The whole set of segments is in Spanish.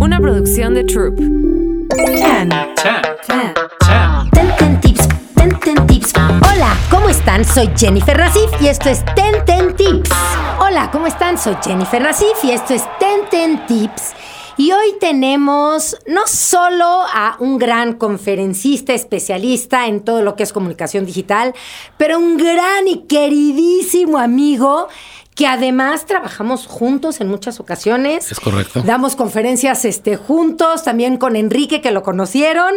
Una producción de Troop. Ten. Ten. Ten. Ten. Ten Ten Tips. Ten Ten Tips. Hola, ¿cómo están? Soy Jennifer Nasif y esto es Ten Ten Tips. Hola, ¿cómo están? Soy Jennifer Nasif y esto es Ten Ten Tips. Y hoy tenemos no solo a un gran conferencista, especialista en todo lo que es comunicación digital, pero un gran y queridísimo amigo que además trabajamos juntos en muchas ocasiones. Es correcto. Damos conferencias este, juntos, también con Enrique, que lo conocieron.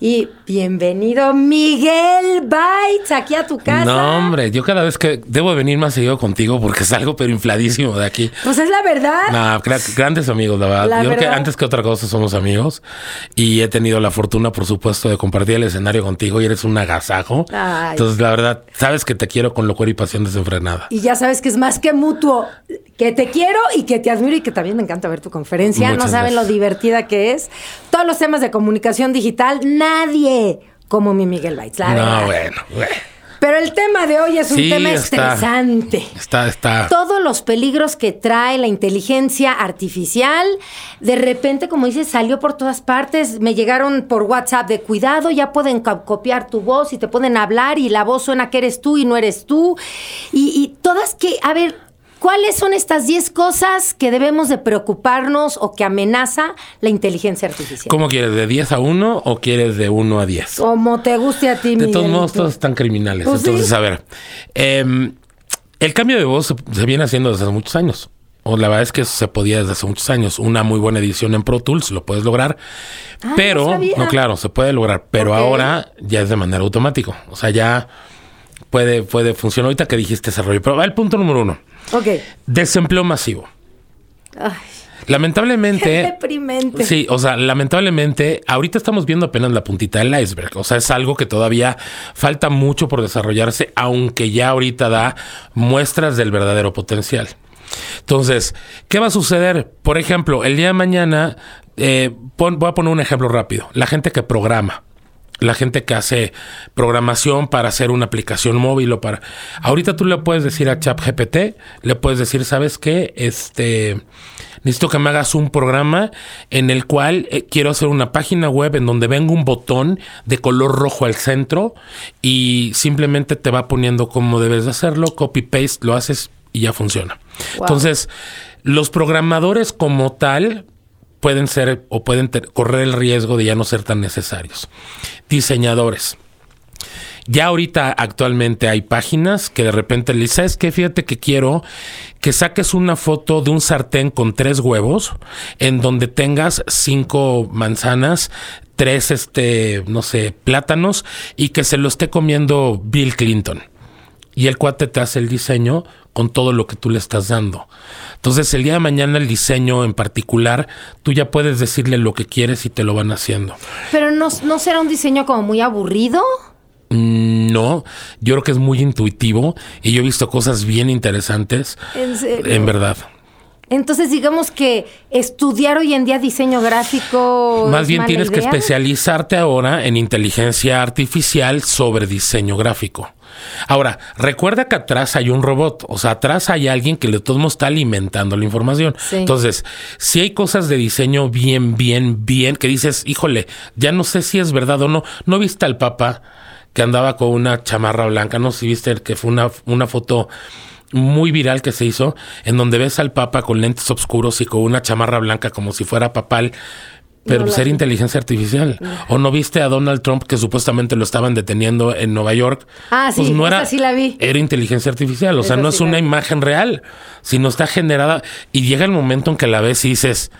Y bienvenido, Miguel Bites, aquí a tu casa. No, hombre, yo cada vez que debo venir más seguido contigo porque salgo pero infladísimo de aquí. Pues es la verdad. No, gra- grandes amigos, la verdad. La yo creo que antes que otra cosa somos amigos y he tenido la fortuna, por supuesto, de compartir el escenario contigo y eres un agasajo. Ay. Entonces, la verdad, sabes que te quiero con locura y pasión desenfrenada. Y ya sabes que es más que mutuo, que te quiero y que te admiro y que también me encanta ver tu conferencia. Muchas no saben gracias. lo divertida que es. Todos los temas de comunicación digital, nadie como mi Miguel la verdad. No, bueno, bueno. Pero el tema de hoy es un Sí, tema está. estresante. Está, está. todos los peligros que trae la inteligencia artificial. De repente, como dices, salió por todas partes. Me llegaron por WhatsApp de cuidado, ya pueden co- copiar tu voz y te pueden hablar y la voz suena que eres tú y no eres tú. Y, y todas que, a ver, ¿cuáles son estas 10 cosas que debemos de preocuparnos o que amenaza la inteligencia artificial? ¿Cómo quieres? ¿De 10 a 1 o quieres de 1 a 10? Como te guste a ti, De todos modos, todos están criminales. Pues sí. Entonces, a ver. em, el cambio de voz se, viene haciendo desde hace muchos años. O la verdad es que se podía desde hace muchos años. Una muy buena edición en Pro Tools, lo puedes lograr. Ah, pero, no claro, se puede lograr. Pero ahora ya es de manera automática. O sea, ya puede, puede funcionar. Ahorita que dijiste ese rollo. Pero va el punto número uno. Ok. Desempleo masivo. Ay, Lamentablemente. qué deprimente. Sí, o sea, lamentablemente, ahorita estamos viendo apenas la puntita del iceberg. O sea, es algo que todavía falta mucho por desarrollarse, aunque ya ahorita da muestras del verdadero potencial. Entonces, ¿qué va a suceder? Por ejemplo, el día de mañana, eh, pon- voy a poner un ejemplo rápido. La gente que programa. La gente que hace programación para hacer una aplicación móvil o para. Ahorita tú le puedes decir a ChatGPT, le puedes decir, ¿sabes qué? Este. Necesito que me hagas un programa en el cual eh, quiero hacer una página web en donde venga un botón de color rojo al centro y simplemente te va poniendo cómo debes de hacerlo, copy paste, lo haces y ya funciona. Entonces, los programadores como tal pueden ser o pueden correr el riesgo de ya no ser tan necesarios. Diseñadores. Ya ahorita actualmente hay páginas que de repente le dices, ¿sabes qué? Fíjate que quiero que saques una foto de un sartén con tres huevos en donde tengas cinco manzanas, tres, este, no sé, plátanos y que se lo esté comiendo Bill Clinton. Y el cuate te hace el diseño con todo lo que tú le estás dando. Entonces, el día de mañana, el diseño en particular, tú ya puedes decirle lo que quieres y te lo van haciendo. Pero no, no será un diseño como muy aburrido. Mm, No, yo creo que es muy intuitivo y yo he visto cosas bien interesantes. En serio. En verdad. Entonces, digamos que estudiar hoy en día diseño gráfico. Más es bien mala tienes que especializarte ahora en inteligencia artificial sobre diseño gráfico. Ahora, recuerda que atrás hay un robot, o sea, atrás hay alguien que de todos modos está alimentando la información. Sí. Entonces, si hay cosas de diseño bien, bien, bien, que dices, híjole, ya no sé si es verdad o no. ¿No viste al Papa que andaba con una chamarra blanca? No sé si viste que fue una, una foto muy viral que se hizo, en donde ves al Papa con lentes oscuros y con una chamarra blanca como si fuera papal. Pero No ser vi. inteligencia artificial. ¿O no viste a Donald Trump que supuestamente lo estaban deteniendo en Nueva York? Ah, sí, Pues no era, esa sí la vi. Era inteligencia artificial. O sea, no sí es una vi. imagen real, sino está generada. Y llega el momento en que la ves y dices,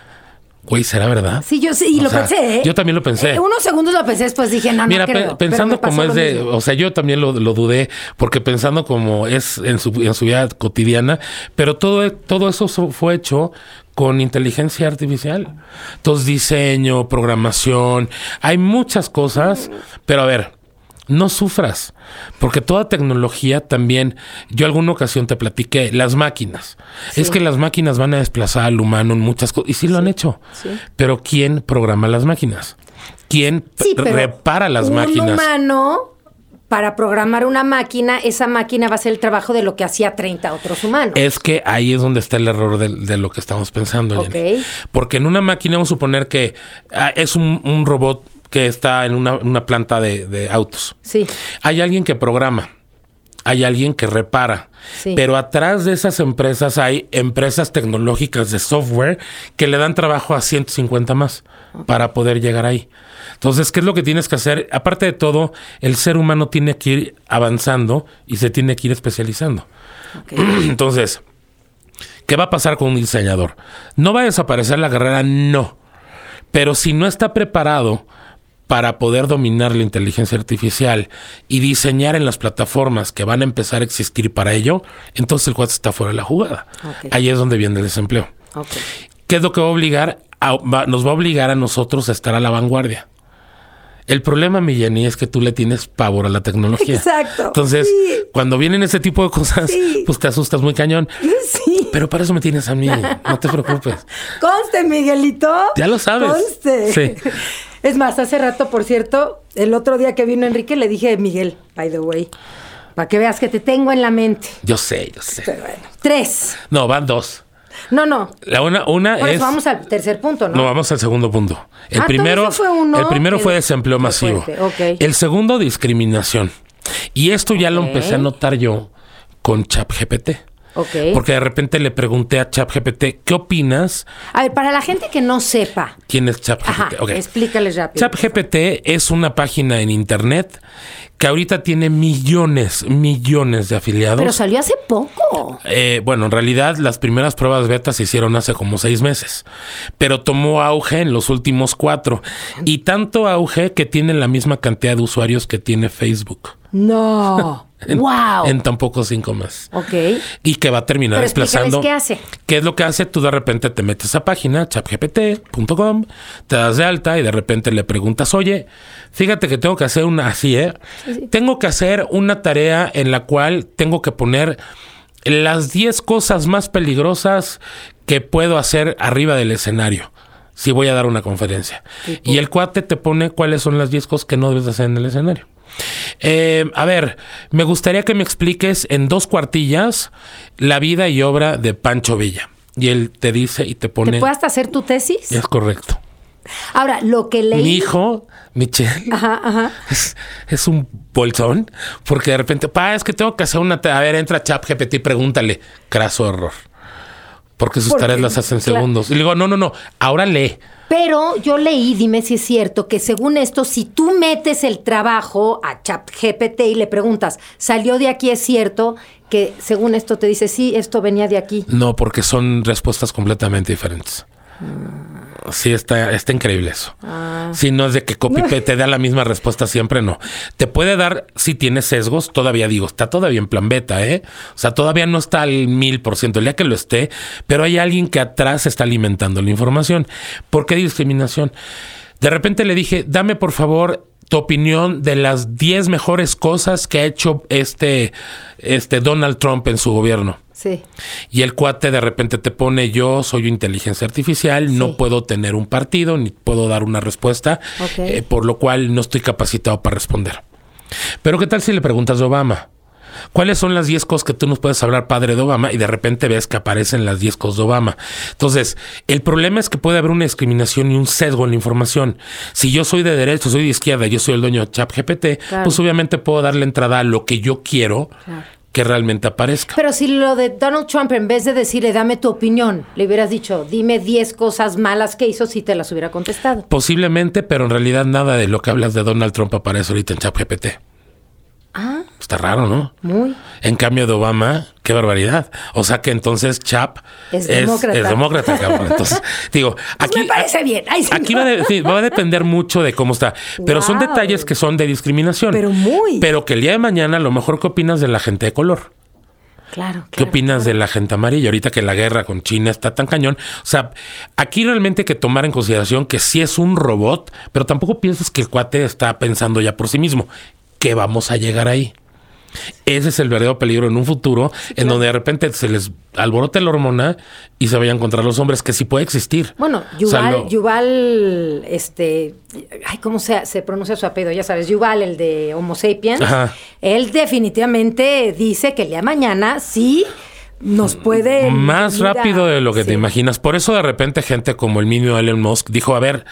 güey, ¿será verdad? Sí, yo sí, y O lo sea, pensé, ¿eh? yo también lo pensé. Eh, unos segundos lo pensé, después dije, no, Mira, no pe- creo. pensando pero me como es de, mismo. o sea, yo también lo, lo dudé, porque pensando como es en su, en su vida cotidiana, pero todo, todo eso so- fue hecho con inteligencia artificial. Entonces, diseño, programación, hay muchas cosas, pero a ver, no sufras, porque toda tecnología también, yo alguna ocasión te platiqué, las máquinas. Es que las máquinas van a desplazar al humano en muchas cosas, y sí lo han hecho. sí. Pero ¿quién programa las máquinas? ¿Quién repara las un máquinas? humano para programar una máquina, esa máquina va a hacer el trabajo de lo que hacía 30 otros humanos. Es que ahí es donde está el error de, de lo que estamos pensando. Jenny. Ok. Porque en una máquina vamos a suponer que ah, es un, un robot que está en una, una planta de, de autos. Sí, Hay alguien que programa, hay alguien que repara, Sí. pero atrás de esas empresas hay empresas tecnológicas de software que le dan trabajo a 150 más para poder llegar ahí. Entonces, ¿qué es lo que tienes que hacer? Aparte de todo, el ser humano tiene que ir avanzando y se tiene que ir especializando. Entonces, ¿qué va a pasar con un diseñador? ¿No va a desaparecer la carrera? No. Pero si no está preparado para poder dominar la inteligencia artificial y diseñar en las plataformas que van a empezar a existir para ello, entonces el cuate está fuera de la jugada. Ahí es donde viene el desempleo. ¿Qué es lo que va a obligar? A- va- nos va a obligar a nosotros a estar a la vanguardia. El problema, mi Jenny, es que tú le tienes pavor a la tecnología. Exacto. Entonces, Sí. cuando vienen ese tipo de cosas, Sí. pues te asustas muy cañón. Sí. Pero para eso me tienes a mí. No te preocupes. Conste, Miguelito. Ya lo sabes. Conste. Sí. Es más, hace rato, por cierto, el otro día que vino Enrique, le dije, Miguel, by the way, para que veas que te tengo en la mente. Yo sé, yo sé. Pero bueno. Tres. No, van dos. No, no. La una, una Por es. vamos al tercer punto, ¿no? No, vamos al segundo punto. El Ah, primero, fue uno. el primero El- fue desempleo masivo. fuerte, ok. El segundo, discriminación. Y esto ya lo empecé a notar yo con ChatGPT. Porque de repente le pregunté a ChatGPT, ¿qué opinas? A ver, para la gente que no sepa, ¿Quién es ChatGPT? ajá, Ok. explícales rápido. ChatGPT es una página en internet que ahorita tiene millones, millones de afiliados. Pero salió hace poco. Eh, bueno, en realidad las primeras pruebas beta se hicieron hace como seis meses, pero tomó auge en los últimos cuatro y tanto auge que tiene la misma cantidad de usuarios que tiene Facebook. No. En, wow. En tampoco cinco meses. ok. Y que va a terminar Pero desplazando. qué hace. ¿Qué es lo que hace? Tú de repente te metes a página, chapgpt.com, te das de alta y de repente le preguntas, oye, fíjate que tengo que hacer una así, ¿eh? Tengo que hacer una tarea en la cual tengo que poner las 10 cosas más peligrosas que puedo hacer arriba del escenario. Si voy a dar una conferencia. Y el cuate te pone cuáles son las 10 cosas que no debes de hacer en el escenario. Eh, a ver, me gustaría que me expliques en dos cuartillas la vida y obra de Pancho Villa. Y él te dice y te ¿Te pone. puedes hacer tu tesis? Es correcto. Ahora, lo que leí. Mi hijo, Michelle, Ajá, ajá. es, es un bolsón porque de repente, pa, es que tengo que hacer una. A ver, entra ChatGPT y pregúntale. Craso error. Porque sus Porque, tareas las hacen claro. segundos. Y le digo, no, no, no. Ahora lee. Pero yo leí, dime si es cierto, que según esto, si tú metes el trabajo a ChatGPT y le preguntas, ¿salió de aquí? Es cierto que según esto te dice, sí, esto venía de aquí. No, porque son respuestas completamente diferentes. Sí, está, está increíble eso. Si no es de que copy te da la misma respuesta siempre, no. Te puede dar, si tiene sesgos, todavía digo, está todavía en plan beta, ¿eh? O sea, todavía no está al mil por ciento, el día que lo esté, pero hay alguien que atrás está alimentando la información. ¿Por qué discriminación? De repente le dije, dame por favor tu opinión de las 10 mejores cosas que ha hecho este, este Donald Trump en su gobierno. Sí. Y el cuate de repente te pone, yo soy inteligencia artificial, no puedo tener un partido, ni puedo dar una respuesta, eh, por lo cual no estoy capacitado para responder. Pero ¿qué tal si le preguntas de Obama? ¿Cuáles son las 10 cosas que tú nos puedes hablar, padre de Obama? Y de repente ves que aparecen las 10 cosas de Obama. Entonces, el problema es que puede haber una discriminación y un sesgo en la información. Si yo soy de derecha, soy de izquierda, yo soy el dueño de ChatGPT, Claro. pues obviamente puedo darle entrada a lo que yo quiero Claro. que realmente aparezca. Pero si lo de Donald Trump, en vez de decirle, dame tu opinión, le hubieras dicho, dime 10 cosas malas que hizo, si te las hubiera contestado. Posiblemente, pero en realidad nada de lo que hablas de Donald Trump aparece ahorita en ChatGPT. Ah, Está raro, ¿no? muy. En cambio de Obama, qué barbaridad. O sea que entonces Chap Es demócrata. es demócrata, cabrón. Entonces, digo, aquí. me parece bien. Ay, sí, aquí no. va, a de- sí, va a depender mucho de cómo está. Pero son detalles que son de discriminación. Pero muy. Pero que el día de mañana, a lo mejor, ¿qué opinas de la gente de color? Claro, ¿Qué claro. opinas de la gente amarilla? Ahorita que la guerra con China está tan cañón. O sea, aquí realmente hay que tomar en consideración que sí es un robot, pero tampoco pienses que el cuate está pensando ya por sí mismo. Que vamos a llegar ahí. Ese es el verdadero peligro en un futuro en donde de repente se les alborote la hormona y se vayan contra los hombres, que sí puede existir. Bueno, O sea, Yuval, lo- Yuval, este, ay, ¿cómo se, se pronuncia su apellido? Ya sabes, Yuval, el de Homo sapiens. Ajá. Él definitivamente dice que el día de mañana sí nos puede... más a- rápido de lo que te imaginas. Por eso de repente gente como el mismo Elon Musk dijo, a ver,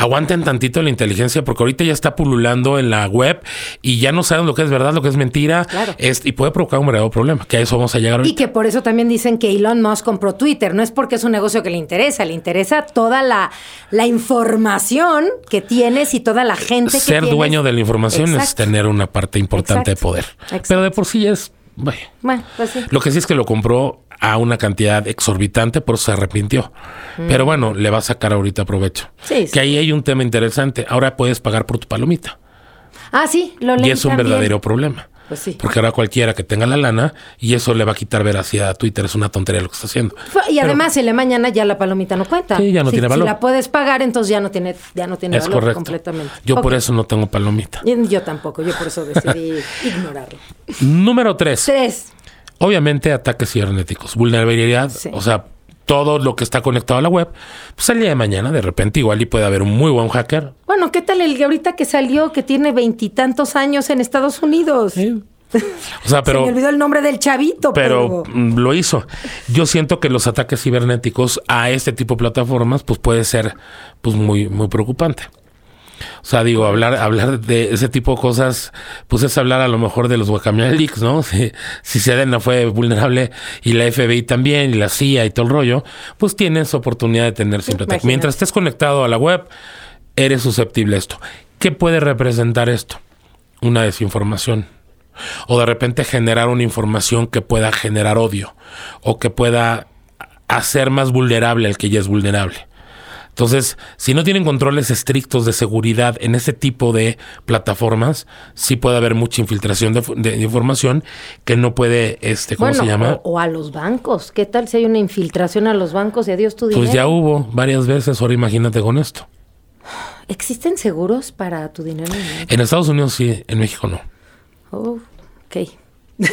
aguanten tantito la inteligencia porque ahorita ya está pululando en la web y ya no saben lo que es verdad, lo que es mentira. Claro. Es- y puede provocar un verdadero problema, que a eso vamos a llegar Y que por eso también dicen que Elon Musk compró Twitter. No es porque es un negocio que le interesa, le interesa toda la, la información que tienes y toda la gente que Ser tienes. dueño de la información es tener una parte importante Exacto. de poder. Exacto. Pero de por sí es... Bueno, pues sí. Lo que sí es que lo compró a una cantidad exorbitante, por eso se arrepintió. Pero bueno, le va a sacar ahorita provecho. Mm. Sí, sí. Que ahí hay un tema interesante. Ahora puedes pagar por tu palomita. Ah, sí, lo leí Y es un también. verdadero problema. Pues sí. Porque ahora cualquiera que tenga la lana y eso le va a quitar veracidad a Twitter. Es una tontería lo que está haciendo. Y además, el de mañana ya la palomita no cuenta. Sí, ya no Si- tiene valor. Si la puedes pagar, entonces ya no tiene, ya no tiene Es valor correcto. completamente. Yo por eso no tengo palomita. Y Yo tampoco, yo por eso decidí ignorarlo. Número tres. Tres. Obviamente ataques cibernéticos. Vulnerabilidad. Sí. O sea, todo lo que está conectado a la web. Pues el día de mañana, de repente, igual y puede haber un muy buen hacker. Bueno, ¿qué tal el que ahorita que salió, que tiene veintitantos años en Estados Unidos? O sea, pero... Se me olvidó el nombre del chavito, pero pero... mm, lo hizo. Yo siento que los ataques cibernéticos a este tipo de plataformas, pues puede ser pues muy, muy preocupante. O sea, digo, hablar, hablar de ese tipo de cosas, pues es hablar a lo mejor de los Guacamole Leaks, ¿no? Si, si Sedena fue vulnerable y la FBI también, y la CIA y todo el rollo, pues tienes oportunidad de tener siempre ataque. Mientras estés conectado a la web, eres susceptible a esto. ¿Qué puede representar esto? Una desinformación. O de repente generar una información que pueda generar odio. O que pueda hacer más vulnerable al que ya es vulnerable. Entonces, si no tienen controles estrictos de seguridad en ese tipo de plataformas, sí puede haber mucha infiltración de, de información que no puede, este, ¿cómo bueno, se llama? O, o a los bancos. ¿Qué tal si hay una infiltración a los bancos y adiós tu dinero? Pues ya hubo varias veces, ahora imagínate con esto. ¿Existen seguros para tu dinero? En Estados Unidos sí, en México no. Oh, ok.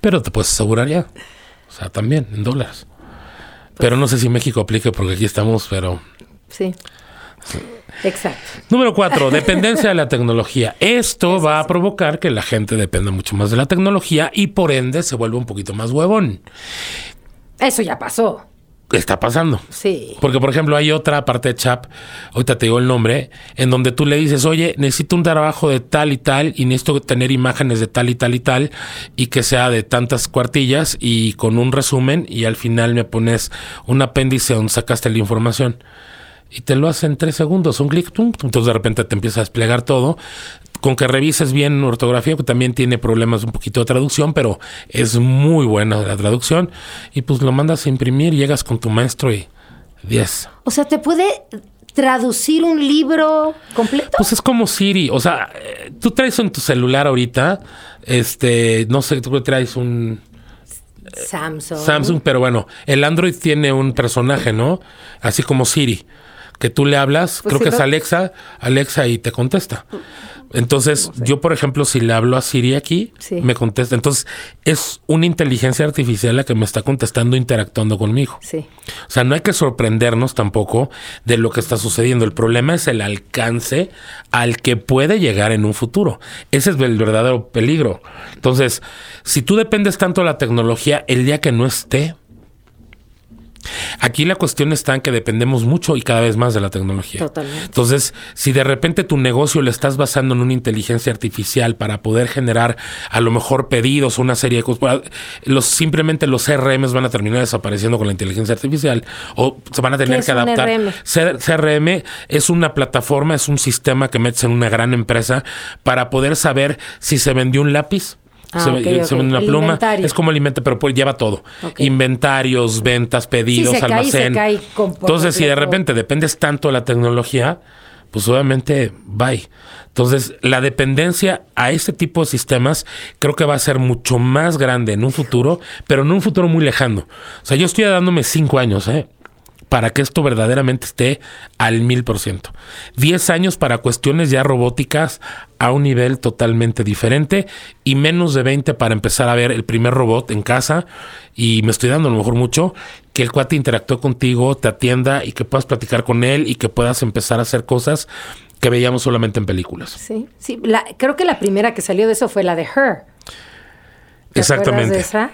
Pero te puedes asegurar ya. O sea, también en dólares. Pero no sé si México aplique porque aquí estamos, pero... Sí. Exacto. Número cuatro, dependencia de la tecnología. Esto va a provocar que la gente dependa mucho más de la tecnología y por ende se vuelva un poquito más huevón. Eso ya pasó. Está pasando. Sí. Porque, por ejemplo, hay otra parte de Chap, ahorita te digo el nombre, en donde tú le dices, oye, necesito un trabajo de tal y tal, y necesito tener imágenes de tal y tal y tal, y que sea de tantas cuartillas, y con un resumen, y al final me pones un apéndice donde sacaste la información. Y te lo hace en tres segundos, un clic, tum, tum. entonces de repente te empieza a desplegar todo. Con que revises bien ortografía, que también tiene problemas un poquito de traducción, pero es muy buena la traducción. Y pues lo mandas a imprimir, llegas con tu maestro y 10. O sea, ¿te puede traducir un libro completo? Pues es como Siri, o sea, tú traes en tu celular ahorita, este, no sé, tú traes un Samsung. Samsung, pero bueno, el Android tiene un personaje, ¿no? Así como Siri, que tú le hablas, Pues creo que es. Alexa, Alexa y te contesta. Entonces, yo, por ejemplo, si le hablo a Siri aquí, Sí. me contesta. Entonces, es una inteligencia artificial la que me está contestando, interactuando conmigo. Sí. O sea, no hay que sorprendernos tampoco de lo que está sucediendo. El problema es el alcance al que puede llegar en un futuro. Ese es el verdadero peligro. Entonces, si tú dependes tanto de la tecnología, el día que no esté, aquí la cuestión está en que dependemos mucho y cada vez más de la tecnología. Totalmente. Entonces, si de repente tu negocio le estás basando en una inteligencia artificial para poder generar a lo mejor pedidos o una serie de cosas, los, simplemente los CRMs van a terminar desapareciendo con la inteligencia artificial o se van a tener es que un adaptar. C- CRM es una plataforma, es un sistema que metes en una gran empresa para poder saber si se vendió un lápiz. Ah, se, ok, ve- ok. se vende una El pluma. inventario. Es como el inventario, pero pues lleva todo. Inventarios, ventas, pedidos, se cae, almacén. se cae con- por Entonces, si de repente dependes tanto de la tecnología, pues obviamente bye. Entonces, la dependencia a este tipo de sistemas creo que va a ser mucho más grande en un futuro, pero en un futuro muy lejano. O sea, yo estoy dándome cinco años, ¿eh? Para que esto verdaderamente esté al mil por ciento. Diez años para cuestiones ya robóticas a un nivel totalmente diferente y menos de 20 para empezar a ver el primer robot en casa y me estoy dando a lo mejor mucho que el cuate interactúe contigo, te atienda y que puedas platicar con él y que puedas empezar a hacer cosas que veíamos solamente en películas. Sí, sí. La, creo que la primera que salió de eso fue la de Her. Exactamente. De esa?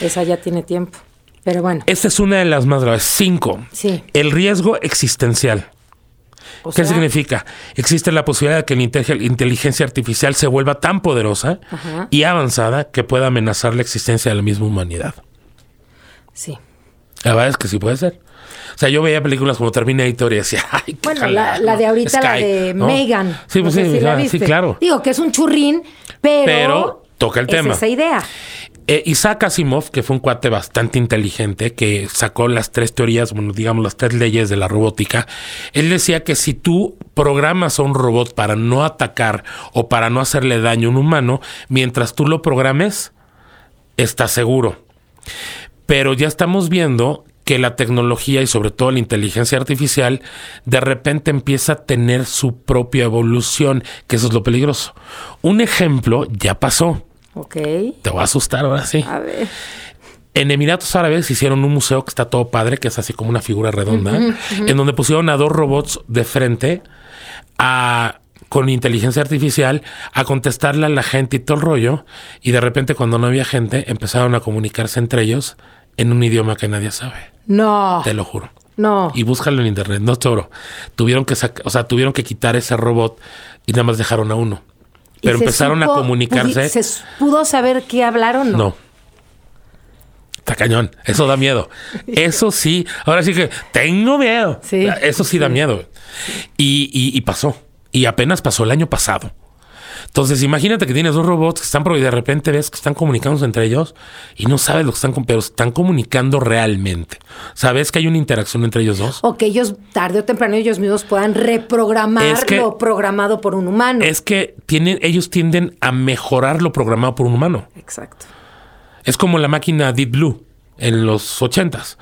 esa ya tiene tiempo. Pero bueno. Esta es una de las más graves. Cinco. Sí. El riesgo existencial. ¿Qué significa? Existe la posibilidad de que la inteligencia artificial se vuelva tan poderosa y avanzada que pueda amenazar la existencia de la misma humanidad. Sí. La verdad es que sí puede ser. O sea, yo veía películas como Terminator y decía, ay, qué Bueno, la, la, de ahorita, la de Megan. Sí, pues sí, sí, claro. Digo que es un churrín, pero. Pero toca el es tema. esa idea. Eh, Isaac Asimov, que fue un cuate bastante inteligente, que sacó las tres teorías, bueno, digamos las tres leyes de la robótica, él decía que si tú programas a un robot para no atacar o para no hacerle daño a un humano, mientras tú lo programes, estás seguro. Pero ya estamos viendo que la tecnología y sobre todo la inteligencia artificial de repente empieza a tener su propia evolución, que eso es lo peligroso. Un ejemplo ya pasó. Ok. Te voy a asustar ahora sí. A ver. En Emiratos Árabes hicieron un museo que está todo padre, que es así como una figura redonda, en donde pusieron a dos robots de frente a con inteligencia artificial a contestarle a la gente y todo el rollo. Y de repente, cuando no había gente, empezaron a comunicarse entre ellos en un idioma que nadie sabe. No. Te lo juro. No. Y búscalo en internet, no choro. Tuvieron que o sea, tuvieron que quitar ese robot y nada más dejaron a uno. Pero empezaron a comunicarse. ¿Se pudo saber qué hablaron? No. Está cañón. Eso da miedo. Eso sí. Ahora sí que tengo miedo. Sí. Eso sí, da miedo. Y, y pasó. Y apenas pasó el año pasado. Entonces, imagínate que tienes dos robots que están, y de repente ves que están comunicándose entre ellos y no sabes lo que están, pero están comunicando realmente. ¿Sabes que hay una interacción entre ellos dos? O que ellos, tarde o temprano, ellos mismos puedan reprogramar lo programado por un humano. Es que tienen, ellos tienden a mejorar lo programado por un humano. Exacto. Es como la máquina Deep Blue en los ochentas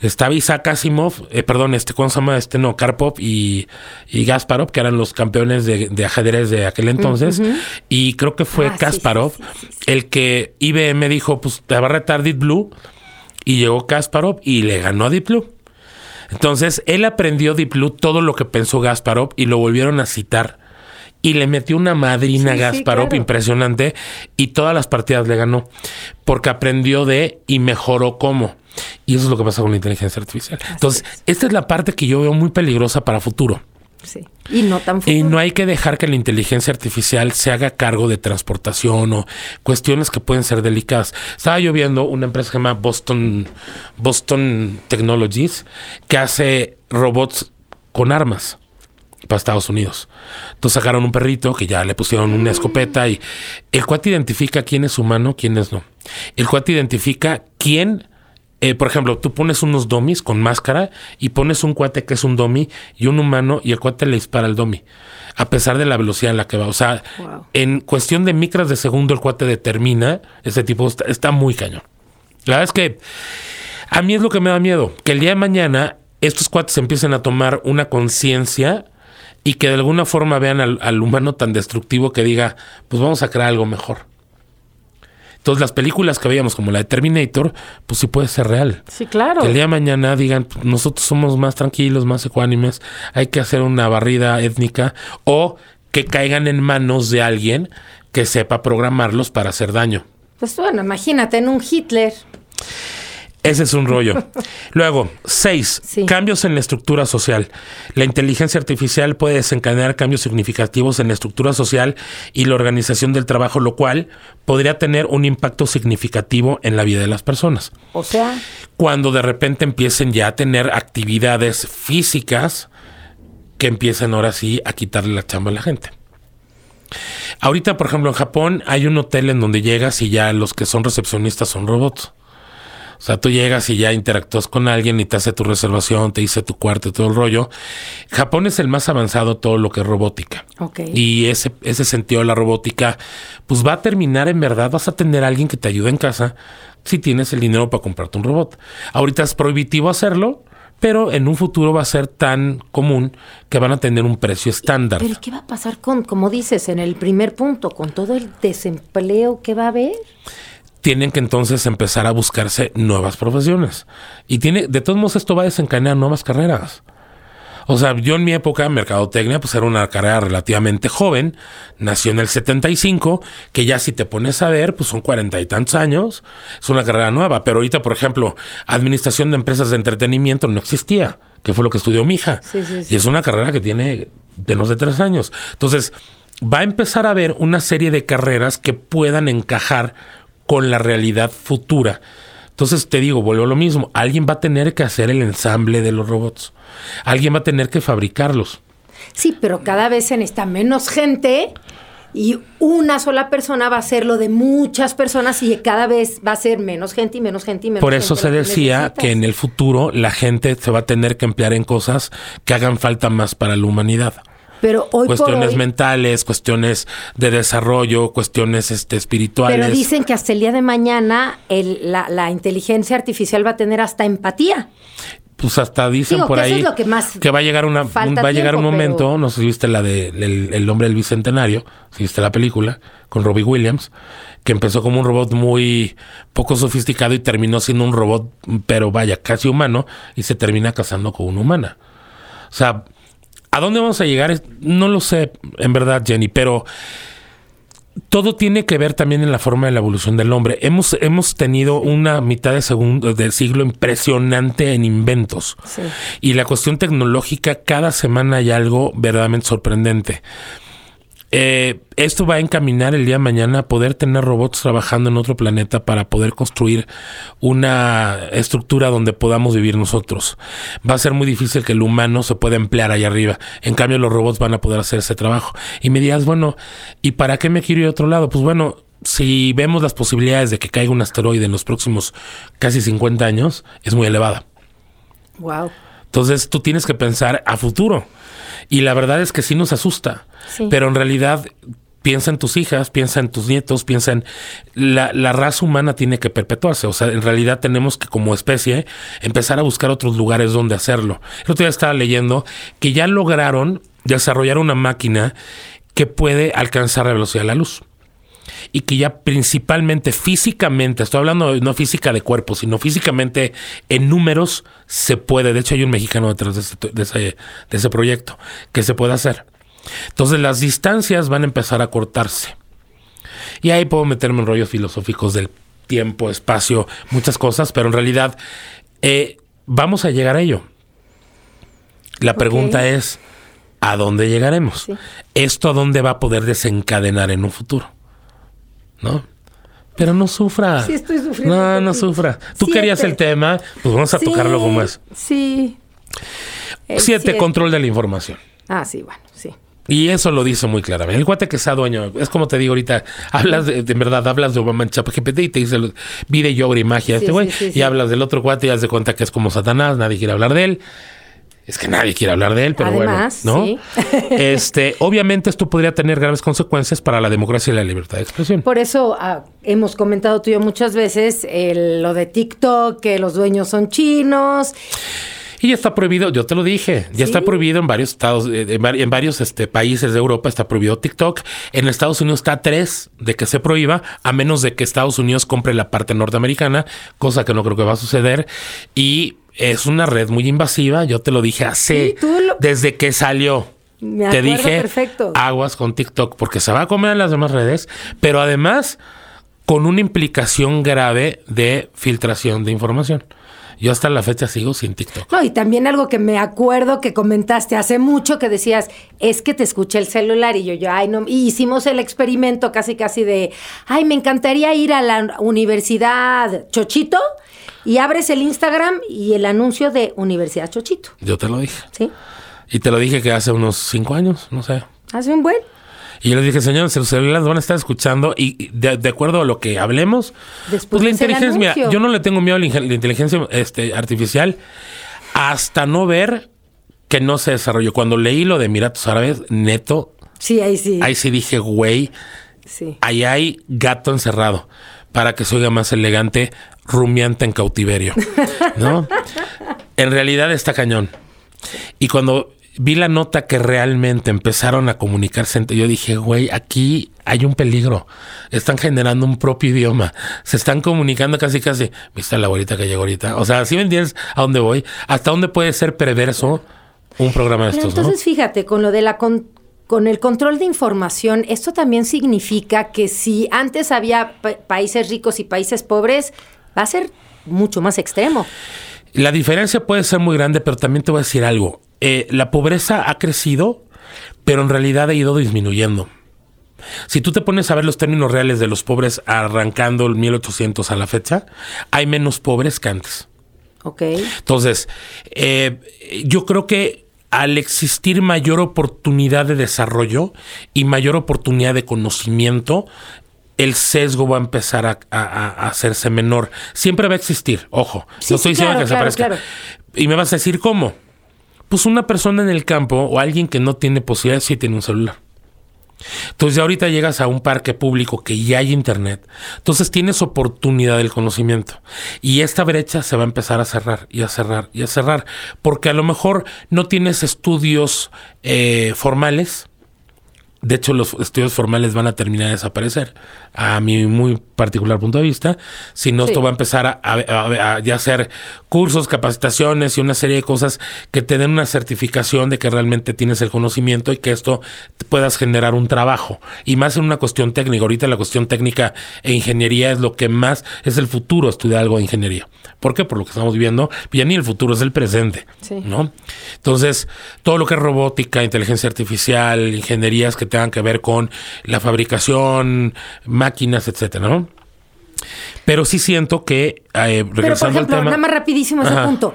estaba Isaac Asimov, eh, perdón, este, ¿cómo se llama? Este, no, Karpov y, y Gasparov, que eran los campeones de, ajedrez de aquel entonces. Y creo que fue ah, Kasparov el que IBM dijo, pues te va a retar Deep Blue. Y llegó Kasparov y le ganó a Deep Blue. Entonces, él aprendió Deep Blue todo lo que pensó Gasparov y lo volvieron a citar. Y le metió una madrina a Gasparov impresionante y todas las partidas le ganó. Porque aprendió de y mejoró cómo. Y eso es lo que pasa con la inteligencia artificial. Entonces, esta es la parte que yo veo muy peligrosa para futuro. Sí. Y no tan futuro. Y no hay que dejar que la inteligencia artificial se haga cargo de transportación o cuestiones que pueden ser delicadas. Estaba yo viendo una empresa que se llama Boston, Boston Technologies que hace robots con armas para Estados Unidos. Entonces sacaron un perrito que ya le pusieron una escopeta y el cuate identifica quién es humano, quién es no. El cuate identifica quién eh, por ejemplo, tú pones unos domis con máscara y pones un cuate que es un domi y un humano y el cuate le dispara al domi, a pesar de la velocidad en la que va. O sea, en cuestión de micras de segundo el cuate determina, ese tipo está, muy cañón. La verdad es que a mí es lo que me da miedo, que el día de mañana estos cuates empiecen a tomar una conciencia y que de alguna forma vean al, al humano tan destructivo que diga, pues vamos a crear algo mejor. Entonces, las películas que veíamos, como la de Terminator, pues sí puede ser real. Sí, claro. Que el día de mañana digan, nosotros somos más tranquilos, más ecuánimes, hay que hacer una barrida étnica, o que caigan en manos de alguien que sepa programarlos para hacer daño. Pues bueno, imagínate en un Hitler. Ese es un rollo. Luego, seis, cambios en la estructura social. La inteligencia artificial puede desencadenar cambios significativos en la estructura social y la organización del trabajo, lo cual podría tener un impacto significativo en la vida de las personas. O sea, cuando de repente empiecen ya a tener actividades físicas que empiecen ahora sí a quitarle la chamba a la gente. Ahorita, por ejemplo, en Japón hay un hotel en donde llegas y ya los que son recepcionistas son robots. O sea, tú llegas y ya interactúas con alguien y te hace tu reservación, te dice tu cuarto y todo el rollo. Japón es el más avanzado todo lo que es robótica. Y ese, ese sentido de la robótica, pues va a terminar en verdad, vas a tener a alguien que te ayude en casa si tienes el dinero para comprarte un robot. Ahorita es prohibitivo hacerlo, pero en un futuro va a ser tan común que van a tener un precio estándar. Pero ¿qué va a pasar con, como dices en el primer punto, con todo el desempleo que va a haber? Tienen que entonces empezar a buscarse nuevas profesiones. Y tiene, de todos modos, esto va a desencadenar nuevas carreras. O sea, yo en mi época, mercadotecnia, pues era una carrera relativamente joven. Nació en el 75, que ya si te pones a ver, pues son cuarenta y tantos años. Es una carrera nueva. Pero ahorita, por ejemplo, administración de empresas de entretenimiento no existía, que fue lo que estudió mi hija. Y es una carrera que tiene menos de tres años. Entonces, va a empezar a haber una serie de carreras que puedan encajar con la realidad futura. Entonces te digo, vuelvo a lo mismo, alguien va a tener que hacer el ensamble de los robots. Alguien va a tener que fabricarlos. Sí, pero cada vez se necesita menos gente y una sola persona va a hacerlo de muchas personas y cada vez va a ser menos gente y menos gente y menos Por eso se decía que en el futuro la gente se va a tener que emplear en cosas que hagan falta más para la humanidad. Pero hoy cuestiones mentales, cuestiones de desarrollo, cuestiones este, espirituales. Pero dicen que hasta el día de mañana la, la inteligencia artificial va a tener hasta empatía pues hasta dicen por ahí que, va a llegar una va a llegar un momento, no sé si viste la de el, hombre del bicentenario, si viste la película con Robbie Williams, que empezó como un robot muy poco sofisticado y terminó siendo un robot, pero vaya, casi humano y se termina casando con una humana. O sea, ¿a dónde vamos a llegar? No lo sé, en verdad, Jenny, pero todo tiene que ver también en la forma de la evolución del hombre. Hemos, hemos tenido una mitad de segundo del siglo impresionante en inventos. Y la cuestión tecnológica, cada semana hay algo verdaderamente sorprendente. Eh, esto va a encaminar el día de mañana a poder tener robots trabajando en otro planeta para poder construir una estructura donde podamos vivir nosotros. Va a ser muy difícil que el humano se pueda emplear allá arriba. En cambio, los robots van a poder hacer ese trabajo. Y me dirás, bueno, ¿y para qué me quiero ir a otro lado? Pues bueno, si vemos las posibilidades de que caiga un asteroide en los próximos casi 50 años, es muy elevada. Wow. Entonces tú tienes que pensar a futuro. Y la verdad es que sí nos asusta. Pero en realidad piensa en tus hijas, piensa en tus nietos, piensa en la, la, raza humana tiene que perpetuarse. O sea, en realidad tenemos que como especie empezar a buscar otros lugares donde hacerlo. El otro día estaba leyendo que ya lograron desarrollar una máquina que puede alcanzar la velocidad de la luz y que ya principalmente físicamente, estoy hablando no física de cuerpo, sino físicamente en números se puede. De hecho, hay un mexicano detrás de ese, de ese, proyecto que se puede hacer. Entonces las distancias van a empezar a cortarse. Y ahí puedo meterme en rollos filosóficos del tiempo, espacio, muchas cosas, pero en realidad eh, vamos a llegar a ello. La pregunta es, ¿a dónde llegaremos? ¿Esto a dónde va a poder desencadenar en un futuro? ¿no? Pero no sufra. Sí, estoy sufriendo. No, no sufra. Tú querías el tema, pues vamos a tocarlo como es. Sí. siete, control de la información. Ah, sí, bueno. Y eso lo dice muy claramente. El cuate que sea dueño, es como te digo ahorita, hablas de, de verdad, hablas de Obama en GPT y te dice vida, yoga y magia este güey. y hablas del otro cuate y das de cuenta que es como Satanás, nadie quiere hablar de él es que nadie quiere hablar de él, pero bueno, ¿no? este, obviamente esto podría tener graves consecuencias para la democracia y la libertad de expresión. Por eso ah, hemos comentado tú y yo muchas veces lo de TikTok, que los dueños son chinos. Y ya está prohibido, yo te lo dije, ya está prohibido en varios estados, eh, en, varios este, países de Europa está prohibido TikTok. En Estados Unidos está tres de que se prohíba, a menos de que Estados Unidos compre la parte norteamericana, cosa que no creo que va a suceder. Y es una red muy invasiva, yo te lo dije hace, desde que salió. te dije aguas con TikTok porque se va a comer en las demás redes, pero además con una implicación grave de filtración de información. Yo hasta la fecha sigo sin TikTok. No, y también algo que me acuerdo que comentaste hace mucho que decías, es que te escuché el celular y yo, yo, ay, no, y hicimos el experimento casi, casi de, ay, me encantaría ir a la universidad Chochito y abres el Instagram y el anuncio de Universidad Chochito. Yo te lo dije. Sí. Y te lo dije que hace unos cinco años, no sé. Hace un buen. Y yo les dije, señores, los celulares van a estar escuchando y de, acuerdo a lo que hablemos, pues la inteligencia, mira, yo no le tengo miedo a la, inteligencia este, artificial hasta no ver que no se desarrolló. Cuando leí lo de Emiratos Árabes, neto. Sí, ahí sí. Ahí sí dije, güey, sí. ahí hay gato encerrado para que se oiga más elegante, rumiante en cautiverio, ¿no? En realidad está cañón. Y cuando vi la nota que realmente empezaron a comunicarse, yo dije, güey, aquí hay un peligro. Están generando un propio idioma. Se están comunicando casi, casi. ¿Viste la abuelita que llegó ahorita? O sea, si me entiendes a dónde voy? ¿Hasta dónde puede ser perverso un programa de estos? entonces, fíjate, con lo de la con el control de información, esto también significa que si antes había países ricos y países pobres, va a ser mucho más extremo. La diferencia puede ser muy grande, pero también te voy a decir algo. Eh, la pobreza ha crecido, pero en realidad ha ido disminuyendo. Si tú te pones a ver los términos reales de los pobres arrancando el 1800 a la fecha, hay menos pobres que antes. Ok. Entonces, eh, yo creo que al existir mayor oportunidad de desarrollo y mayor oportunidad de conocimiento, el sesgo va a empezar a, hacerse menor. Siempre va a existir, ojo. no estoy diciendo que desaparezca. Y me vas a decir cómo. Pues una persona en el campo o alguien que no tiene posibilidad sí tiene un celular. Entonces ya ahorita llegas a un parque público que ya hay internet, entonces tienes oportunidad del conocimiento y esta brecha se va a empezar a cerrar y a cerrar y a cerrar, porque a lo mejor no tienes estudios eh, formales, de hecho, los estudios formales van a terminar de desaparecer, a mi muy particular punto de vista. Si no, esto va a empezar a, a, hacer cursos, capacitaciones y una serie de cosas que te den una certificación de que realmente tienes el conocimiento y que esto puedas generar un trabajo. Y más en una cuestión técnica. Ahorita la cuestión técnica e ingeniería es lo que más es el futuro, estudiar algo de ingeniería. ¿Por qué? Por lo que estamos viviendo. Ya ni el futuro es el presente. ¿no? Entonces, todo lo que es robótica, inteligencia artificial, ingenierías que tengan que ver con la fabricación, máquinas, etcétera, ¿no? Pero sí siento que, eh, regresando Pero, por ejemplo, nada más rapidísimo ese punto.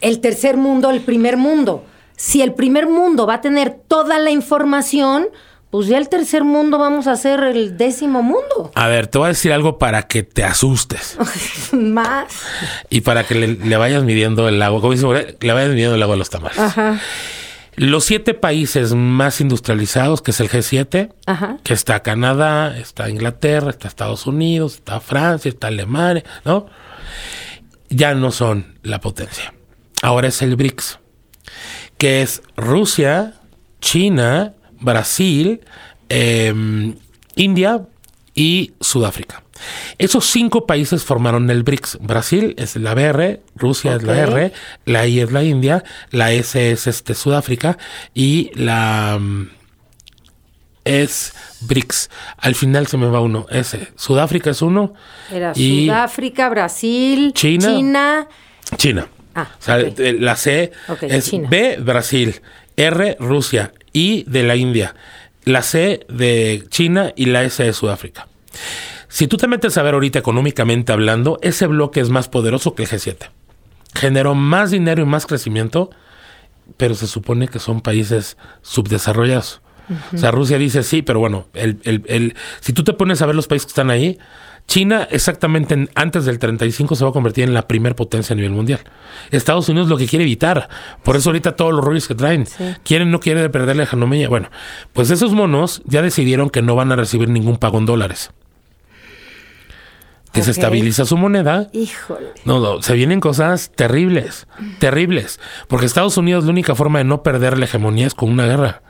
El tercer mundo, el primer mundo. Si el primer mundo va a tener toda la información, pues ya el tercer mundo vamos a ser el décimo mundo. A ver, te voy a decir algo para que te asustes. Más. Y para que le, vayas midiendo el agua, como dice, le vayas midiendo el agua a los tamales. Ajá. Los siete países más industrializados, que es el G7, que está Canadá, está Inglaterra, está Estados Unidos, está Francia, está Alemania, ¿no? Ya no son la potencia. Ahora es el BRICS, que es Rusia, China, Brasil, em, India y Sudáfrica. Esos cinco países formaron el BRICS. Brasil es la BR, Rusia es la R, la I es la India, la S es este Sudáfrica y la mm, es BRICS. Al final se me va uno. S. Sudáfrica es uno. Era Sudáfrica, Brasil, China. China. Ah, La C es B, Brasil. R, Rusia. I de la India. La C de China y la S de Sudáfrica. Si tú te metes a ver ahorita económicamente hablando, ese bloque es más poderoso que el G7. Generó más dinero y más crecimiento, pero se supone que son países subdesarrollados. O sea, Rusia dice sí, pero bueno, el, el, si tú te pones a ver los países que están ahí, China exactamente antes del 35 se va a convertir en la primer potencia a nivel mundial. Estados Unidos lo que quiere evitar. Por eso ahorita todos los rollos que traen. Quieren, no quieren perder la economía. Bueno, pues esos monos ya decidieron que no van a recibir ningún pago en dólares que se estabiliza su moneda. Híjole. No, no, se vienen cosas terribles, terribles. Porque Estados Unidos la única forma de no perder la hegemonía es con una guerra.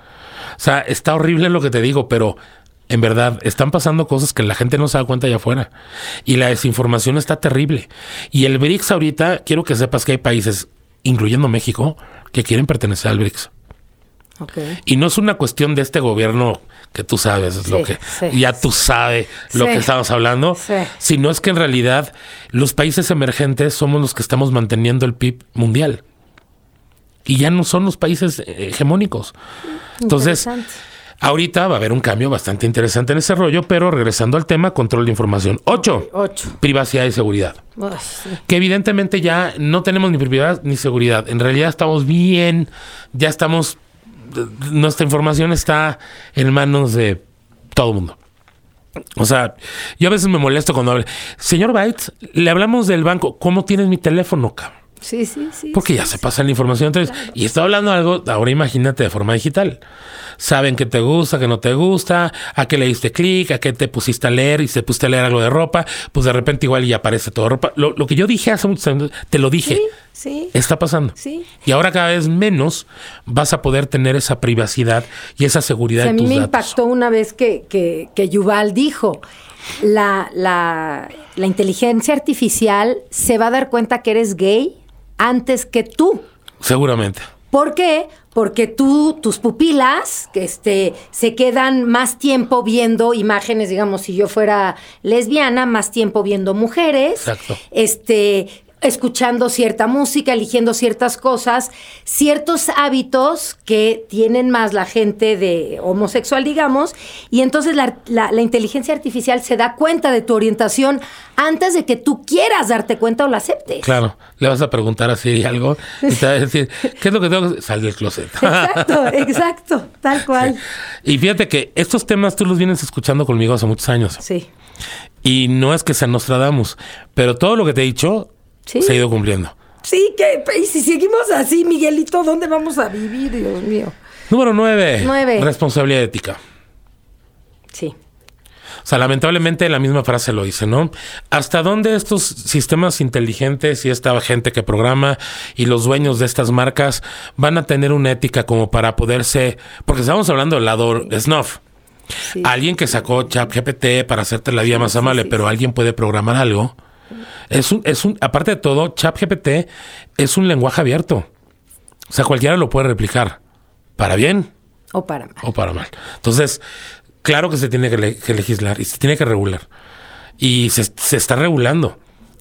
O sea, está horrible lo que te digo, pero en verdad están pasando cosas que la gente no se da cuenta allá afuera. Y la desinformación está terrible. Y el BRICS ahorita, quiero que sepas que hay países, incluyendo México, que quieren pertenecer al BRICS. Y no es una cuestión de este gobierno que tú sabes, es lo que ya tú sabes lo que estamos hablando, sino es que en realidad los países emergentes somos los que estamos manteniendo el PIB mundial. Y ya no son los países hegemónicos. Entonces, ahorita va a haber un cambio bastante interesante en ese rollo, pero regresando al tema, control de información. Ocho, privacidad y seguridad. Que evidentemente ya no tenemos ni privacidad ni seguridad. En realidad estamos bien, ya estamos nuestra información está en manos de todo mundo. O sea, yo a veces me molesto cuando hablo. Señor Bites, le hablamos del banco. ¿Cómo tienes mi teléfono, cabrón? Sí, sí, sí. Porque ya se pasa la información. Entonces, y está hablando algo, ahora imagínate de forma digital. Saben que te gusta, que no te gusta, a qué le diste clic, a qué te pusiste a leer y se pusiste a leer algo de ropa, pues de repente igual ya aparece todo ropa. Lo, lo que yo dije hace muchos años, te lo dije. Sí, sí. Está pasando. Sí. Y ahora cada vez menos vas a poder tener esa privacidad y esa seguridad O sea, a de mí me impactó una vez que, que, que Yuval dijo, la, la, la inteligencia artificial se va a dar cuenta que eres gay antes que tú. Seguramente. ¿Por qué? Porque tú, tus pupilas, que este, se quedan más tiempo viendo imágenes, digamos, si yo fuera lesbiana, más tiempo viendo mujeres. Exacto. Este, escuchando cierta música, eligiendo ciertas cosas, ciertos hábitos que tienen más la gente de homosexual, digamos, y entonces la, la- la inteligencia artificial se da cuenta de tu orientación antes de que tú quieras darte cuenta o la aceptes. Claro, le vas a preguntar así algo y te va a decir, ¿qué es lo que tengo que Sal del closet. Exacto, exacto, tal cual. Y fíjate que estos temas tú los vienes escuchando conmigo hace muchos años. Sí. Y no es que se Nostradamus, pero todo lo que te he dicho Sí. se ha ido cumpliendo. Sí, que y si seguimos así, Miguelito, ¿dónde vamos a vivir, Dios mío? Número nueve. Nueve. Responsabilidad ética. Sí. O sea, lamentablemente la misma frase lo dice, ¿no? ¿Hasta dónde estos sistemas inteligentes y esta gente que programa y los dueños de estas marcas van a tener una ética como para poderse... Porque estamos hablando del lado snuff. Sí. Alguien que sacó ChatGPT para hacerte la vida más amable, pero alguien puede programar algo. Es un, es un, aparte de todo, ChatGPT es un lenguaje abierto. O sea, cualquiera lo puede replicar. Para bien O para mal. o para mal. Entonces, claro que se tiene que, le- que legislar y se tiene que regular. Y se, se está regulando.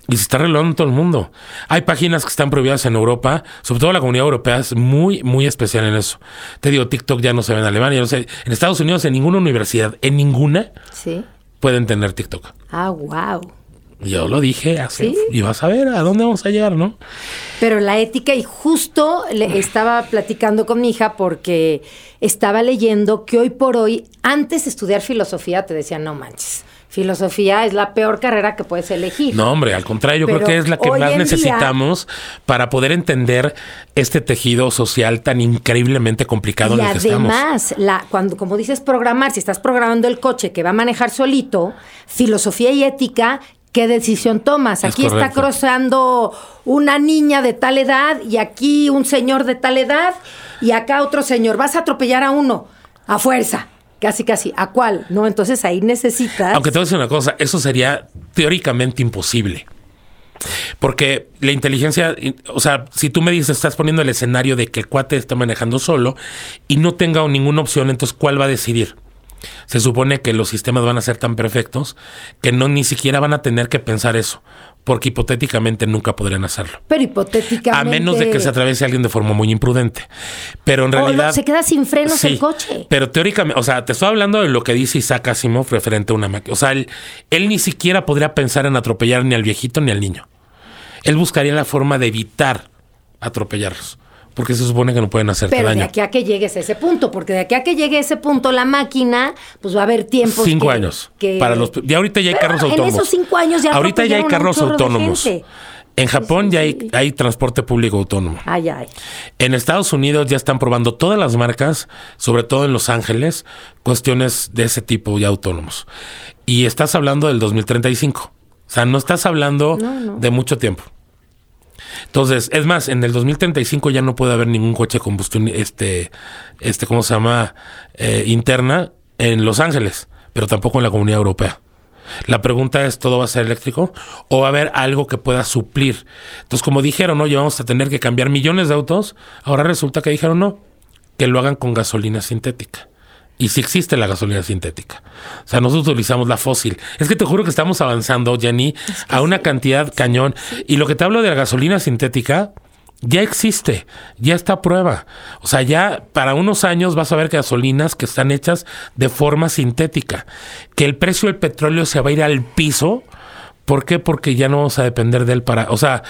Y se está regulando todo el mundo. Hay páginas que están prohibidas en Europa, sobre todo la comunidad europea es muy, muy especial en eso. Te digo, TikTok ya no se ve en Alemania, no sé, en Estados Unidos, en ninguna universidad, en ninguna, Sí. pueden tener TikTok. Ah, wow. Yo lo dije así, ¿Sí? y vas a ver a dónde vamos a llegar, ¿no? Pero la ética, y justo le estaba platicando con mi hija porque estaba leyendo que hoy por hoy, antes de estudiar filosofía, te decían, no manches, filosofía es la peor carrera que puedes elegir. No, hombre, al contrario, yo creo que es la que más día- necesitamos para poder entender este tejido social tan increíblemente complicado Y en el que estamos. además, la, cuando, como dices, programar, si estás programando el coche que va a manejar solito, filosofía y ética, ¿qué decisión tomas? Es Aquí está cruzando una niña de tal edad y aquí un señor de tal edad y acá otro señor. Vas a atropellar a uno, a fuerza. Casi, casi. ¿A cuál? No, entonces ahí necesitas. Aunque te voy a decir una cosa, eso sería teóricamente imposible. Porque la inteligencia, o sea, si tú me dices, estás poniendo el escenario de que el cuate está manejando solo y no tenga ninguna opción, entonces ¿cuál va a decidir? Se supone que los sistemas van a ser tan perfectos que no ni siquiera van a tener que pensar eso, porque hipotéticamente nunca podrían hacerlo. Pero hipotéticamente. A menos de que se atraviese alguien de forma muy imprudente. Pero en O no, realidad. se queda sin frenos Sí, el coche. Pero teóricamente, o sea, te estoy hablando de lo que dice Isaac Asimov referente a una máquina. O sea, él, él ni siquiera podría pensar en atropellar ni al viejito ni al niño. Él buscaría la forma de evitar atropellarlos. Porque se supone que no pueden hacerte Pero de daño. aquí a que llegues a ese punto, porque de aquí a que llegue a ese punto la máquina, pues va a haber tiempos. Cinco que- años. que- Para los, ya ahorita ya hay Pero carros en autónomos. esos cinco años ya Ahorita ya hay carros de autónomos. En Japón sí, ya sí. hay, hay transporte público autónomo. Ay, ay. En Estados Unidos ya están probando todas las marcas, sobre todo en Los Ángeles, cuestiones de ese tipo ya autónomos. Y estás hablando del 2035. O sea, no estás hablando de mucho tiempo. Entonces, es más, en el 2035 ya no puede haber ningún coche de combustión, este, este, ¿cómo se llama? Eh, interna en Los Ángeles, pero tampoco en la comunidad europea. La pregunta es, ¿todo va a ser eléctrico? ¿O va a haber algo que pueda suplir? Entonces, como dijeron, ¿no? Ya vamos a tener que cambiar millones de autos. Ahora resulta que dijeron, no, que lo hagan con gasolina sintética. Y si existe la gasolina sintética. O sea, nosotros utilizamos la fósil. Es que te juro que estamos avanzando, Jenny, a una cantidad cañón. Y lo que te hablo de la gasolina sintética, ya existe, ya está a prueba. O sea, ya para unos años vas a ver gasolinas que están hechas de forma sintética. Que el precio del petróleo se va a ir al piso. ¿Por qué? Porque ya no vamos a depender de él para... O sea,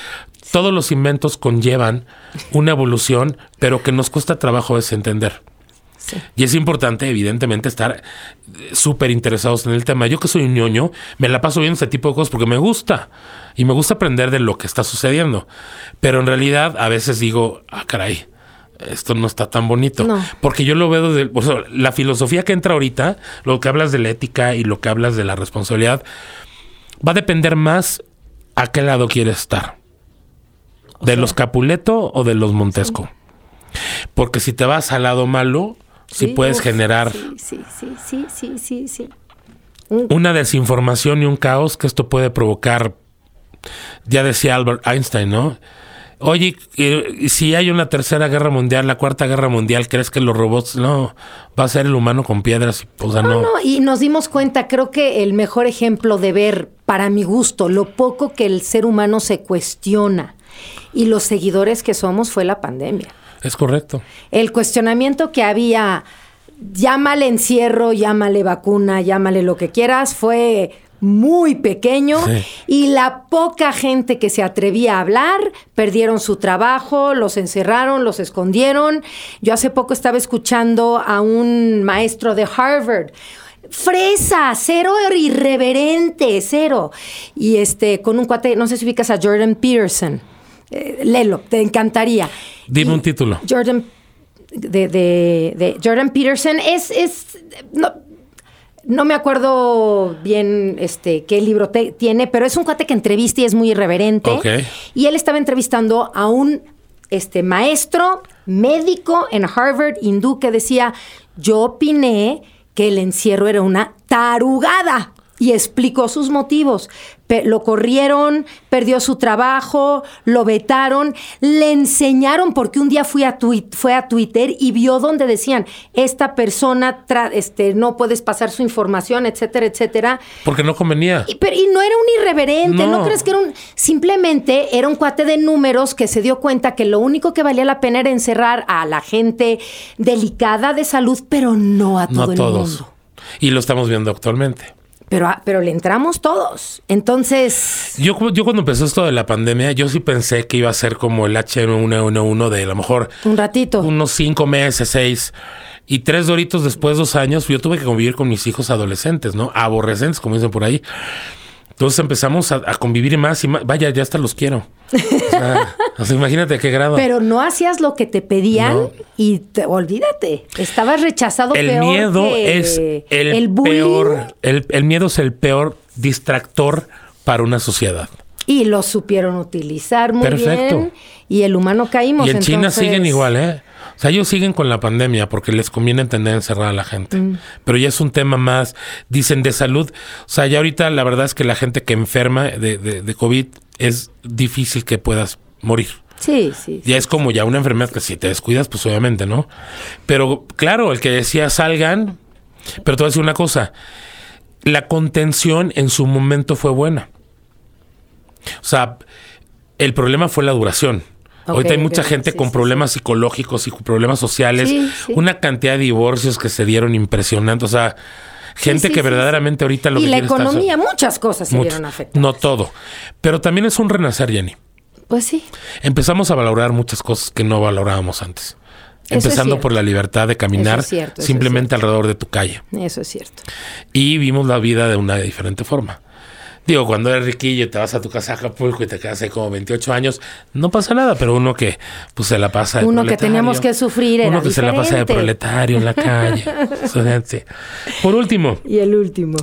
todos los inventos conllevan una evolución, pero que nos cuesta trabajo desentender. Y es importante, evidentemente, estar eh, súper interesados en el tema. Yo que soy un ñoño, me la paso viendo este tipo de cosas porque me gusta. Y me gusta aprender de lo que está sucediendo. Pero en realidad, a veces digo, ah, caray, esto no está tan bonito. Porque yo lo veo de la filosofía que entra ahorita, lo que hablas de la ética y lo que hablas de la responsabilidad, va a depender más a qué lado quieres estar. ¿De los Capuleto o de los Montesco? Porque si te vas al lado malo, sí, puedes generar sí, sí, sí, sí, sí, sí, una desinformación y un caos que esto puede provocar. Ya decía Albert Einstein, ¿no? Oye, si hay una tercera guerra mundial, la cuarta guerra mundial, ¿crees que los robots no va a ser el humano con piedras? O sea, no, no. Y nos dimos cuenta, creo que el mejor ejemplo de ver, para mi gusto, lo poco que el ser humano se cuestiona y los seguidores que somos fue la pandemia. Es correcto. El cuestionamiento que había, llámale encierro, llámale vacuna, llámale lo que quieras, fue muy pequeño y la poca gente que se atrevía a hablar perdieron su trabajo, los encerraron, los escondieron. Yo hace poco estaba escuchando a un maestro de Harvard fresa, cero irreverente, cero. Y este, con un cuate, no sé si ubicas a Jordan Peterson. Eh, lelo, te encantaría. Dime un título. Jordan, de, Jordan Peterson es, es no, me acuerdo bien este qué libro tiene, pero es un cuate que entrevista y es muy irreverente. Y él estaba entrevistando a un este, maestro médico en Harvard hindú que decía, yo opiné que el encierro era una tarugada y explicó sus motivos. lo corrieron, perdió su trabajo, lo vetaron, le enseñaron porque un día fui a fue a Twitter y vio donde decían, esta persona este, no puedes pasar su información, etcétera, etcétera. Porque no convenía. Y, pero, y no era un irreverente, no. crees que era un... Simplemente era un cuate de números que se dio cuenta que lo único que valía la pena era encerrar a la gente delicada de salud, pero no a todo el mundo. Y lo estamos viendo actualmente. Pero, ah, pero le entramos todos. Entonces. Yo, yo cuando empezó esto de la pandemia, yo sí pensé que iba a ser como el H1N1 de a lo mejor. Un ratito. Unos cinco meses, seis. Y tres doritos después, dos años, yo tuve que convivir con mis hijos adolescentes, ¿no? Aborrecentes, como dicen por ahí. Entonces empezamos a, convivir más y más. Vaya, ya hasta los quiero. O sea, imagínate qué grado. Pero no hacías lo que te pedían y te, olvídate. Estabas rechazado. El miedo es el, peor. El, miedo es el peor distractor para una sociedad. Y lo supieron utilizar muy Perfecto. bien. Y el humano caímos. Y en China siguen igual, ¿eh? O sea, ellos siguen con la pandemia porque les conviene entender encerrar a la gente. Mm. Pero ya es un tema más, dicen, de salud. O sea, ya ahorita la verdad es que la gente que enferma de, de, COVID es difícil que puedas morir. Sí, sí. Ya es como ya una enfermedad que si te descuidas, pues obviamente, ¿no? Pero claro, el que decía salgan, pero te voy a decir una cosa, la contención en su momento fue buena. O sea, el problema fue la duración. Ahorita hay mucha gente con problemas psicológicos y problemas sociales, una cantidad de divorcios que se dieron impresionantes, o sea, gente que verdaderamente ahorita lo y la economía, muchas cosas se vieron afectadas. No todo, pero también es un renacer, Jenny. Pues sí. Empezamos a valorar muchas cosas que no valorábamos antes. Empezando por la libertad de caminar simplemente alrededor de tu calle. Eso es cierto. Y vimos la vida de una diferente forma. Digo, cuando eres riquillo y te vas a tu casa a Acapulco y te quedas ahí como 28 años, no pasa nada, pero uno que pues se la pasa de Uno que teníamos que sufrir era Uno que se la pasa de proletario en la calle. Por último. Y el último.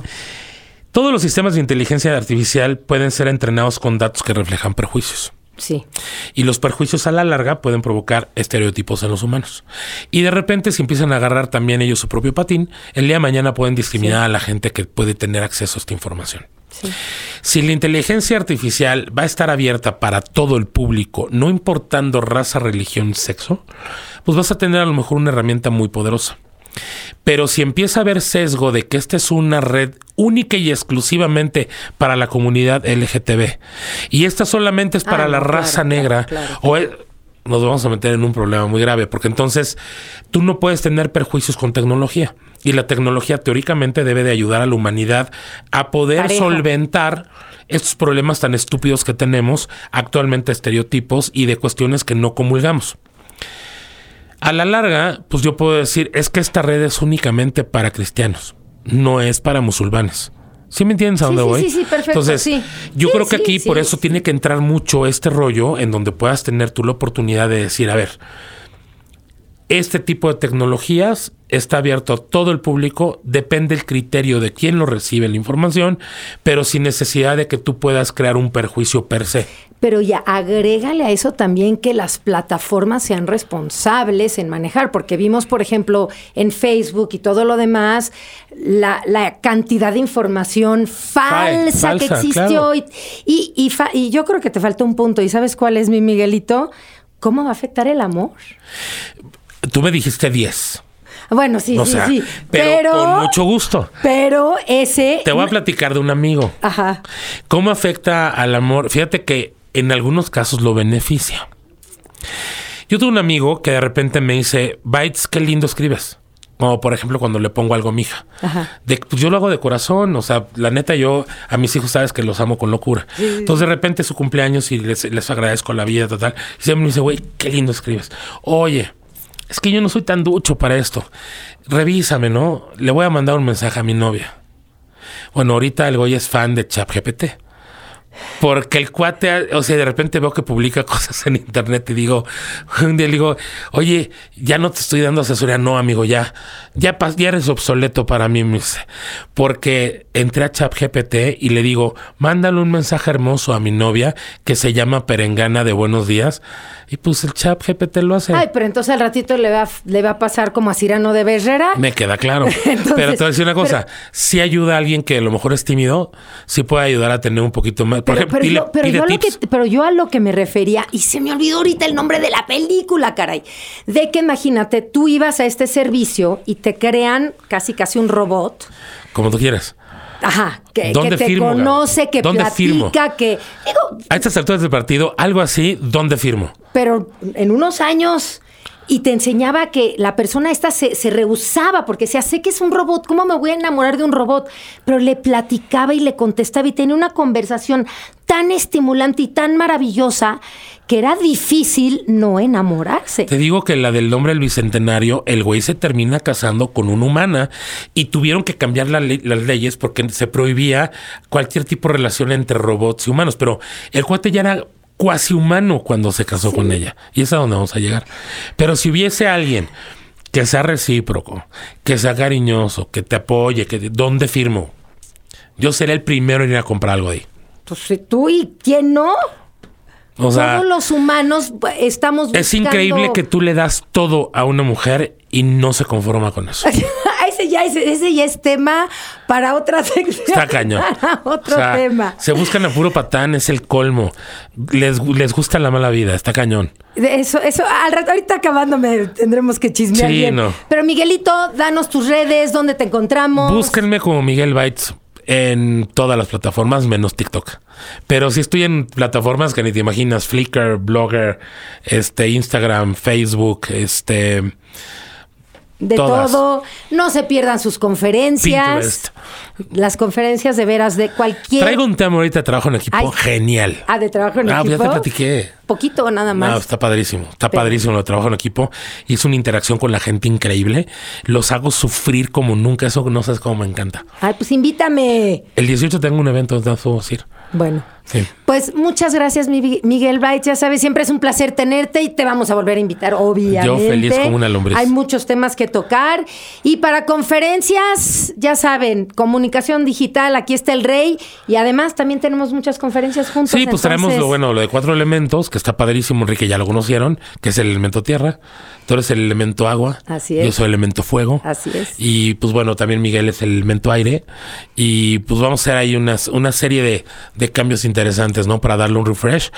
Todos los sistemas de inteligencia artificial pueden ser entrenados con datos que reflejan prejuicios. Sí. Y los perjuicios a la larga pueden provocar estereotipos en los humanos. Y de repente, si empiezan a agarrar también ellos su propio patín, el día de mañana pueden discriminar a la gente que puede tener acceso a esta información. Si la inteligencia artificial va a estar abierta para todo el público, no importando raza, religión, sexo, pues vas a tener a lo mejor una herramienta muy poderosa. Pero si empieza a haber sesgo de que esta es una red única y exclusivamente para la comunidad LGTB y esta solamente es para ah, la raza negra o nos vamos a meter en un problema muy grave porque entonces tú no puedes tener perjuicios con tecnología. Y la tecnología teóricamente debe de ayudar a la humanidad a poder solventar estos problemas tan estúpidos que tenemos actualmente, estereotipos y de cuestiones que no comulgamos. A la larga, pues yo puedo decir, es que esta red es únicamente para cristianos, no es para musulmanes. ¿Sí me entiendes a dónde sí, voy? Sí, sí, perfecto. Entonces, sí. yo Sí, creo que aquí por eso tiene que entrar mucho este rollo en donde puedas tener tú la oportunidad de decir, a ver, este tipo de tecnologías está abierto a todo el público, depende el criterio de quién lo recibe la información, pero sin necesidad de que tú puedas crear un perjuicio per se. Pero ya agrégale a eso también que las plataformas sean responsables en manejar, porque vimos, por ejemplo, en Facebook y todo lo demás, la, la cantidad de información falsa, que existió. claro. Y, y, y fa- y yo creo que te falta un punto. ¿Y sabes cuál es mi Miguelito? ¿Cómo va a afectar el amor? Tú me dijiste 10. Bueno, sí, o sí, sea, sí. pero, con mucho gusto. Pero ese. Te voy a platicar de un amigo. Ajá. ¿Cómo afecta al amor? Fíjate que en algunos casos lo beneficia. Yo tuve un amigo que de repente me dice, Bytes, qué lindo escribes. Como por ejemplo cuando le pongo algo a mi hija. Ajá. De, pues yo lo hago de corazón, o sea, la neta yo a mis hijos sabes que los amo con locura. Entonces de repente es su cumpleaños y les, les agradezco la vida total. Y siempre me dice, güey, qué lindo escribes. Oye, es que yo no soy tan ducho para esto. Revísame, ¿no? Le voy a mandar un mensaje a mi novia. Bueno, ahorita el güey es fan de ChatGPT. Porque el cuate, o sea, de repente veo que publica cosas en internet y digo, un día le digo, oye, ya no te estoy dando asesoría, no, amigo, ya, ya, ya eres obsoleto para mí. Porque entré a ChatGPT y le digo, mándale un mensaje hermoso a mi novia que se llama Perengana de Buenos Días. Y pues el ChatGPT lo hace. Ay, pero entonces al ratito le va, a- le va a pasar como a Cirano de Berrera. Me queda claro. Entonces, pero te voy a decir una cosa. Si ayuda a alguien que a lo mejor es tímido, sí puede ayudar a tener un poquito más. Por Pero, ejemplo, pero dile- yo, pero, yo a lo que, pero yo a lo que me refería, y se me olvidó ahorita el nombre de la película, caray, de que imagínate, tú ibas a este servicio y te crean casi casi un robot, Como tú quieras. ajá, que, ¿Dónde que te firmo, conoce, que ¿Dónde platica, firmo? que... Digo, A estas alturas del partido, algo así, ¿dónde firmo? pero en unos años... Y te enseñaba que la persona esta se, se rehusaba porque decía, sé que es un robot, ¿cómo me voy a enamorar de un robot? Pero le platicaba y le contestaba y tenía una conversación tan estimulante y tan maravillosa que era difícil no enamorarse. Te digo que la del nombre del bicentenario, el güey se termina casando con una humana y tuvieron que cambiar las leyes porque se prohibía cualquier tipo de relación entre robots y humanos. Pero el cuate ya era cuasi humano cuando se casó con ella. Y es a donde vamos a llegar. Pero si hubiese alguien que sea recíproco, que sea cariñoso, que te apoye, que ¿dónde firmo? Yo seré el primero en ir a comprar algo ahí. Pues si tú y quién no. O sea, Todos los humanos pues, estamos es buscando- increíble que tú le das todo a una mujer y no se conforma con eso. ese, ya, ese, ese ya es tema para otra sección. Está cañón. Para otro O sea, tema. Se buscan a puro patán, es el colmo. Les, les gusta la mala vida, está cañón. Eso, eso, al rato, ahorita acabándome tendremos que chismear Sí, bien. no. Pero Miguelito, danos tus redes, dónde te encontramos. Búsquenme como Miguel Bites en todas las plataformas, menos TikTok. Pero si estoy en plataformas que ni te imaginas, Flickr, Blogger, este, Instagram, Facebook, este, de todas. todo. No se pierdan sus conferencias. Pinterest. Las conferencias de veras de cualquier. Traigo un tema ahorita de trabajo en equipo Ay. genial. Ah, de trabajo en Ah, pues ya equipo. te platiqué. Poquito nada más. No, está padrísimo. Está Pero- padrísimo el trabajo en equipo. Y es una interacción con la gente increíble. Los hago sufrir como nunca. Eso no sabes cómo me encanta. Ay, pues invítame. El 18 tengo un evento, no puedo decir. Bueno. Sí. Pues muchas gracias, mi- Miguel Bites. Ya sabes, siempre es un placer tenerte y te vamos a volver a invitar, obviamente. Yo feliz como una lombriz. Hay muchos temas que tocar. Y para conferencias, ya saben, comunicación digital, aquí está el rey. Y además también tenemos muchas conferencias juntos. Sí, pues traemos entonces- lo bueno, lo de cuatro elementos, que está padrísimo, Enrique, ya lo conocieron, que es el elemento tierra, tú eres el elemento agua, Así es. yo soy el elemento fuego. Así es. Y pues bueno, también Miguel es el elemento aire. Y pues vamos a hacer ahí unas, una serie de, de cambios interesantes, ¿no? Para darle un refresh.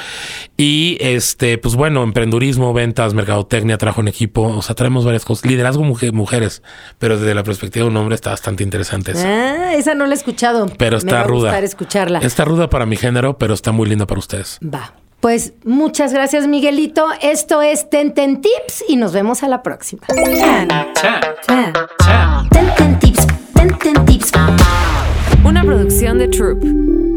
Y este, pues bueno, emprendurismo, ventas, mercadotecnia, trabajo en equipo, o sea, traemos varias cosas. Liderazgo mujer- mujeres, pero desde la perspectiva de un hombre está bastante interesante eso. Ah, esa no la he escuchado. Pero Me está va a ruda. gustar escucharla. Está ruda para mi género, pero está muy linda para ustedes. Va. Pues muchas gracias, Miguelito. Esto es Tenten Tips y nos vemos a la próxima. Ten, Ten. ten. Ten Ten Tips. Ten Ten Tips. Una producción de Troop.